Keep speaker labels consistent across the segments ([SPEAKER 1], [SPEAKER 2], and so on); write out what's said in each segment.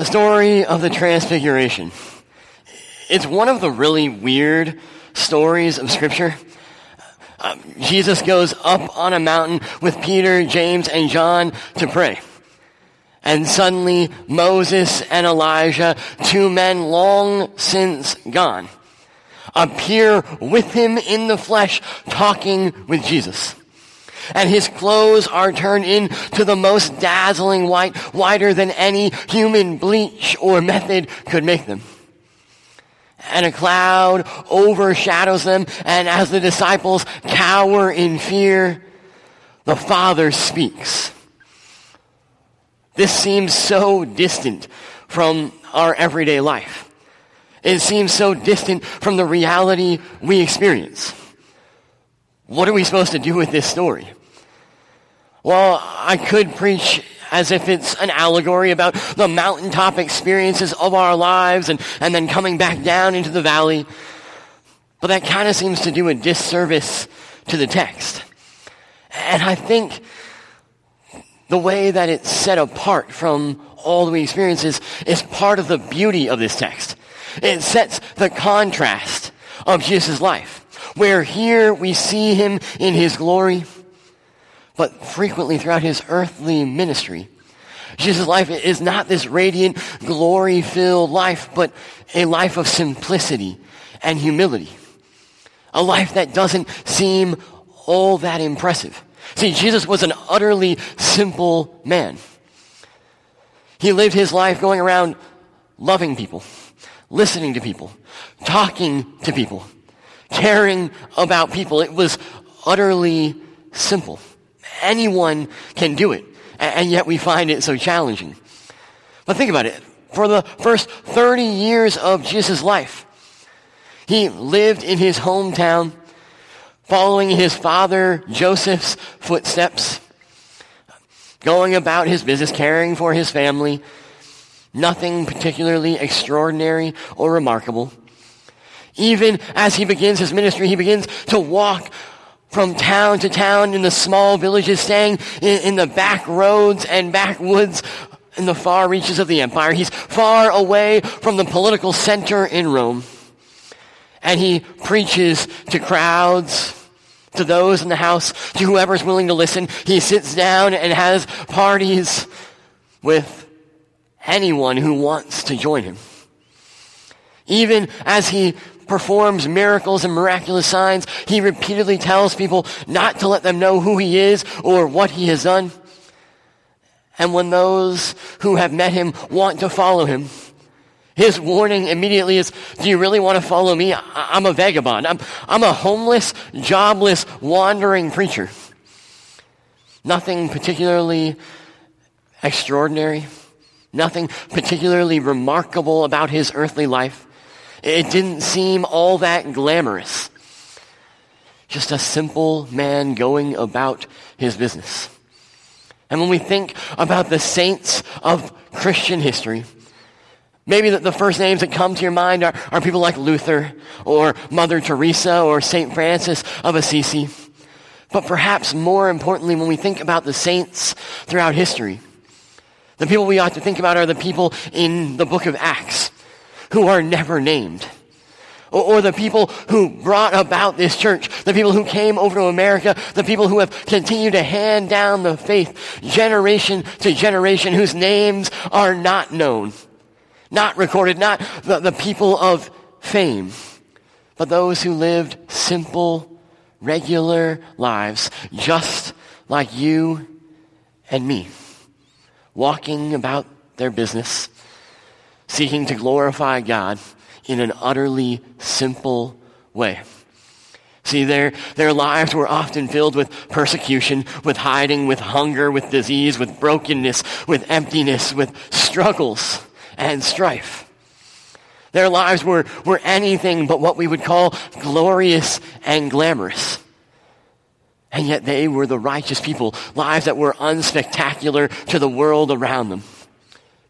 [SPEAKER 1] The story of the Transfiguration. It's one of the really weird stories of Scripture. Um, Jesus goes up on a mountain with Peter, James, and John to pray. And suddenly Moses and Elijah, two men long since gone, appear with him in the flesh talking with Jesus. And his clothes are turned into the most dazzling white, whiter than any human bleach or method could make them. And a cloud overshadows them, and as the disciples cower in fear, the Father speaks. This seems so distant from our everyday life. It seems so distant from the reality we experience. What are we supposed to do with this story? Well, I could preach as if it's an allegory about the mountaintop experiences of our lives and, and then coming back down into the valley. But that kind of seems to do a disservice to the text. And I think the way that it's set apart from all the experiences is part of the beauty of this text. It sets the contrast of Jesus' life, where here we see him in his glory, but frequently throughout his earthly ministry. Jesus' life is not this radiant, glory-filled life, but a life of simplicity and humility. A life that doesn't seem all that impressive. See, Jesus was an utterly simple man. He lived his life going around loving people, listening to people, talking to people, caring about people. It was utterly simple. Anyone can do it, and yet we find it so challenging. But think about it. For the first 30 years of Jesus' life, he lived in his hometown following his father Joseph's footsteps, going about his business, caring for his family. Nothing particularly extraordinary or remarkable. Even as he begins his ministry, he begins to walk from town to town in the small villages, staying in, in the back roads and backwoods in the far reaches of the empire. He's far away from the political center in Rome. And he preaches to crowds to those in the house, to whoever's willing to listen. He sits down and has parties with anyone who wants to join him. Even as he performs miracles and miraculous signs, he repeatedly tells people not to let them know who he is or what he has done. And when those who have met him want to follow him, his warning immediately is, do you really want to follow me? I- am a vagabond. I'm, I'm a homeless, jobless, wandering preacher. Nothing particularly extraordinary. Nothing particularly remarkable about his earthly life. It didn't seem all that glamorous. Just a simple man going about his business. And when we think about the saints of Christian history, Maybe the, the first names that come to your mind are, are people like Luther or Mother Teresa or St. Francis of Assisi. But perhaps more importantly, when we think about the saints throughout history, the people we ought to think about are the people in the book of Acts who are never named. Or, or, the people who brought about this church, the people who came over to America, the people who have continued to hand down the faith generation to generation whose names are not known not recorded, not the, the people of fame, but those who lived simple, regular lives, just like you and me, walking about their business, seeking to glorify God in an utterly simple way. See, their, their lives were often filled with persecution, with hiding, with hunger, with disease, with brokenness, with emptiness, with struggles and strife. Their lives were, were anything but what we would call glorious and glamorous. And yet they were the righteous people, lives that were unspectacular to the world around them.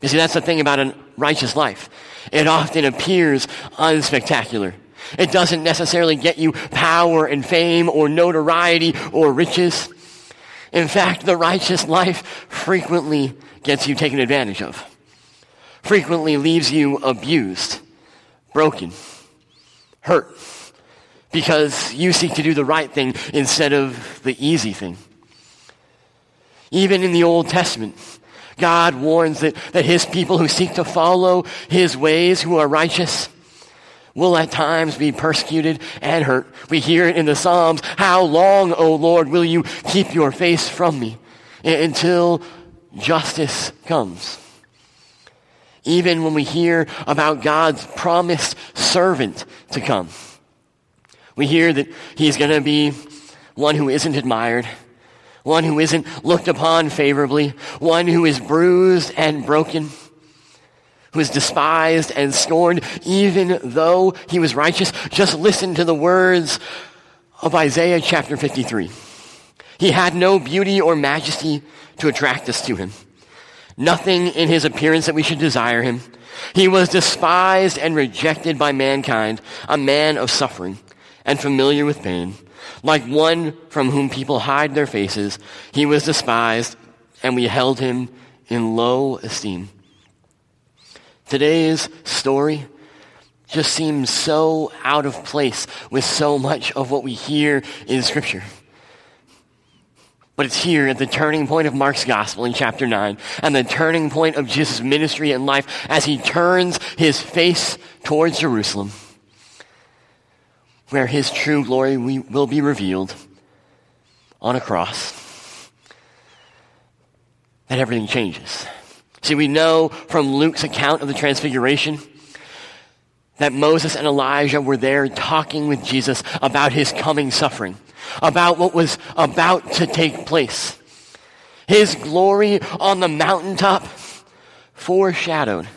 [SPEAKER 1] You see, that's the thing about a righteous life. It often appears unspectacular. It doesn't necessarily get you power and fame or notoriety or riches. In fact, the righteous life frequently gets you taken advantage of frequently leaves you abused, broken, hurt, because you seek to do the right thing instead of the easy thing. Even in the Old Testament, God warns that, that his people who seek to follow his ways, who are righteous, will at times be persecuted and hurt. We hear it in the Psalms, How long, O Lord, will you keep your face from me until justice comes? Even when we hear about God's promised servant to come, we hear that he's going to be one who isn't admired, one who isn't looked upon favorably, one who is bruised and broken who is despised and scorned, even though he was righteous. Just listen to the words of Isaiah chapter 53. He had no beauty or majesty to attract us to him. Nothing in his appearance that we should desire him. He was despised and rejected by mankind, a man of suffering and familiar with pain. Like one from whom people hide their faces, he was despised and we held him in low esteem. Today's story just seems so out of place with so much of what we hear in Scripture. But it's here at the turning point of Mark's gospel in chapter 9 and the turning point of Jesus' ministry and life as he turns his face towards Jerusalem, where his true glory will be revealed on a cross, that everything changes. See, we know from Luke's account of the transfiguration that Moses and Elijah were there talking with Jesus about his coming suffering, about what was about to take place. His glory on the mountaintop foreshadowed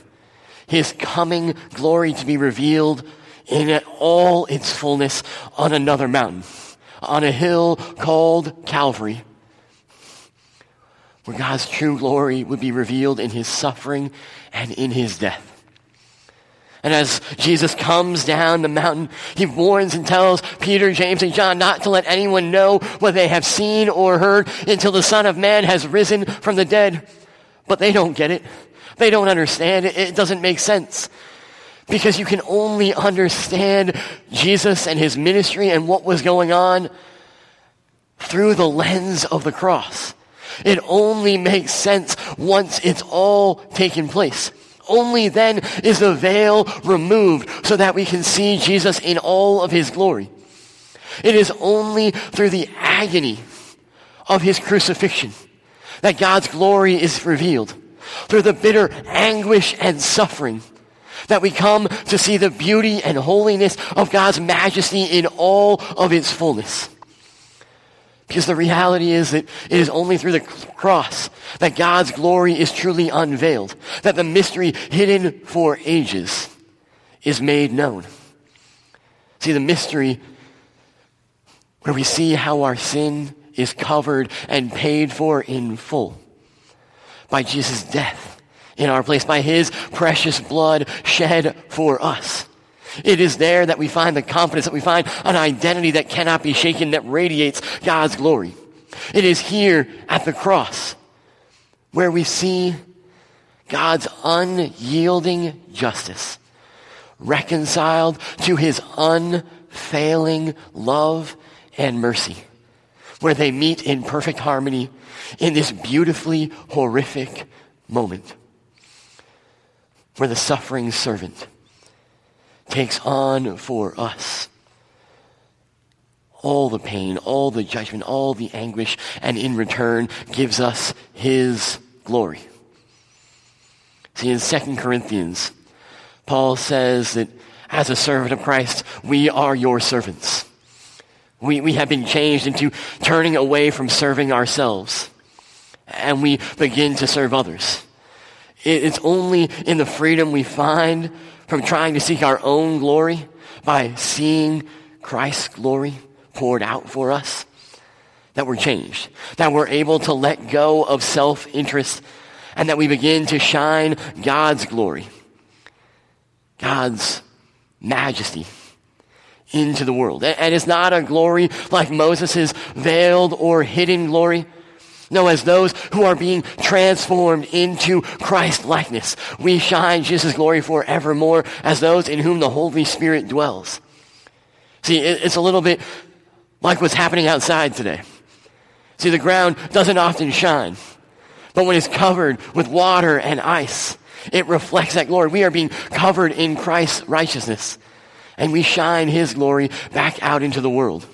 [SPEAKER 1] his coming glory to be revealed in all its fullness on another mountain, on a hill called Calvary where God's true glory would be revealed in his suffering and in his death. And as Jesus comes down the mountain, he warns and tells Peter, James, and John not to let anyone know what they have seen or heard until the Son of Man has risen from the dead. But they don't get it. They don't understand it. It doesn't make sense. Because you can only understand Jesus and his ministry and what was going on through the lens of the cross. It only makes sense once it's all taken place. Only then is the veil removed so that we can see Jesus in all of his glory. It is only through the agony of his crucifixion that God's glory is revealed. Through the bitter anguish and suffering that we come to see the beauty and holiness of God's majesty in all of its fullness. Because the reality is that it is only through the cross that God's glory is truly unveiled, that the mystery hidden for ages is made known. See, the mystery where we see how our sin is covered and paid for in full by Jesus' death in our place, by his precious blood shed for us. It is there that we find the confidence, that we find an identity that cannot be shaken, that radiates God's glory. It is here at the cross where we see God's unyielding justice reconciled to his unfailing love and mercy, where they meet in perfect harmony in this beautifully horrific moment, where the suffering servant takes on for us all the pain, all the judgment, all the anguish, and in return gives us his glory. See, in 2 Corinthians, Paul says that as a servant of Christ, we are your servants. We, we have been changed into turning away from serving ourselves, and we begin to serve others. It's only in the freedom we find from trying to seek our own glory by seeing Christ's glory poured out for us, that we're changed, that we're able to let go of self interest, and that we begin to shine God's glory, God's majesty into the world. And it's not a glory like Moses' veiled or hidden glory No, as those who are being transformed into Christ likeness, we shine Jesus' glory forevermore as those in whom the Holy Spirit dwells. See, it's a little bit like what's happening outside today. See, the ground doesn't often shine, but when it's covered with water and ice, it reflects that glory. We are being covered in Christ's righteousness, and we shine His glory back out into the world.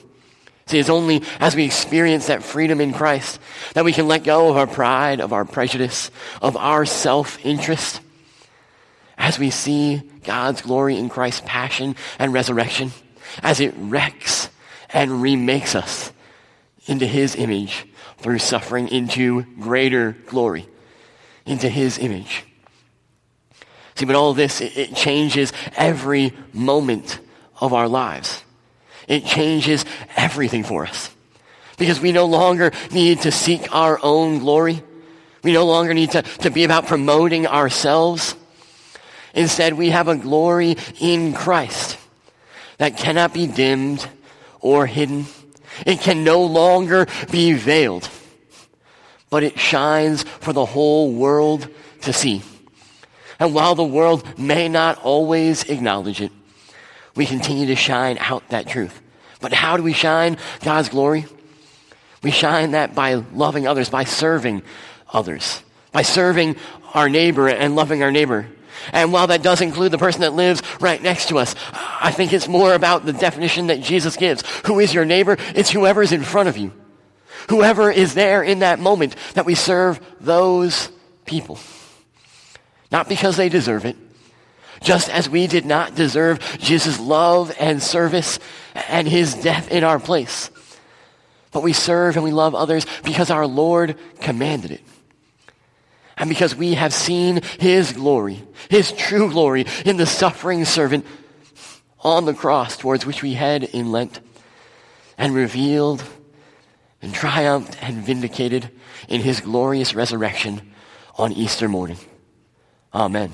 [SPEAKER 1] See, it's only as we experience that freedom in Christ that we can let go of our pride, of our prejudice, of our self-interest. As we see God's glory in Christ's passion and resurrection, as it wrecks and remakes us into His image through suffering into greater glory, into His image. See, but all this, it, it changes every moment of our lives. It changes everything for us. Because we no longer need to seek our own glory. We no longer need to, to be about promoting ourselves. Instead, we have a glory in Christ that cannot be dimmed or hidden. It can no longer be veiled, but it shines for the whole world to see. And while the world may not always acknowledge it, we continue to shine out that truth. But how do we shine God's glory? We shine that by loving others, by serving others, by serving our neighbor and loving our neighbor. And while that does include the person that lives right next to us, I think it's more about the definition that Jesus gives. Who is your neighbor? It's whoever is in front of you. Whoever is there in that moment that we serve those people. Not because they deserve it, just as we did not deserve Jesus' love and service and his death in our place. But we serve and we love others because our Lord commanded it. And because we have seen his glory, his true glory in the suffering servant on the cross towards which we head in Lent and revealed and triumphed and vindicated in his glorious resurrection on Easter morning. Amen.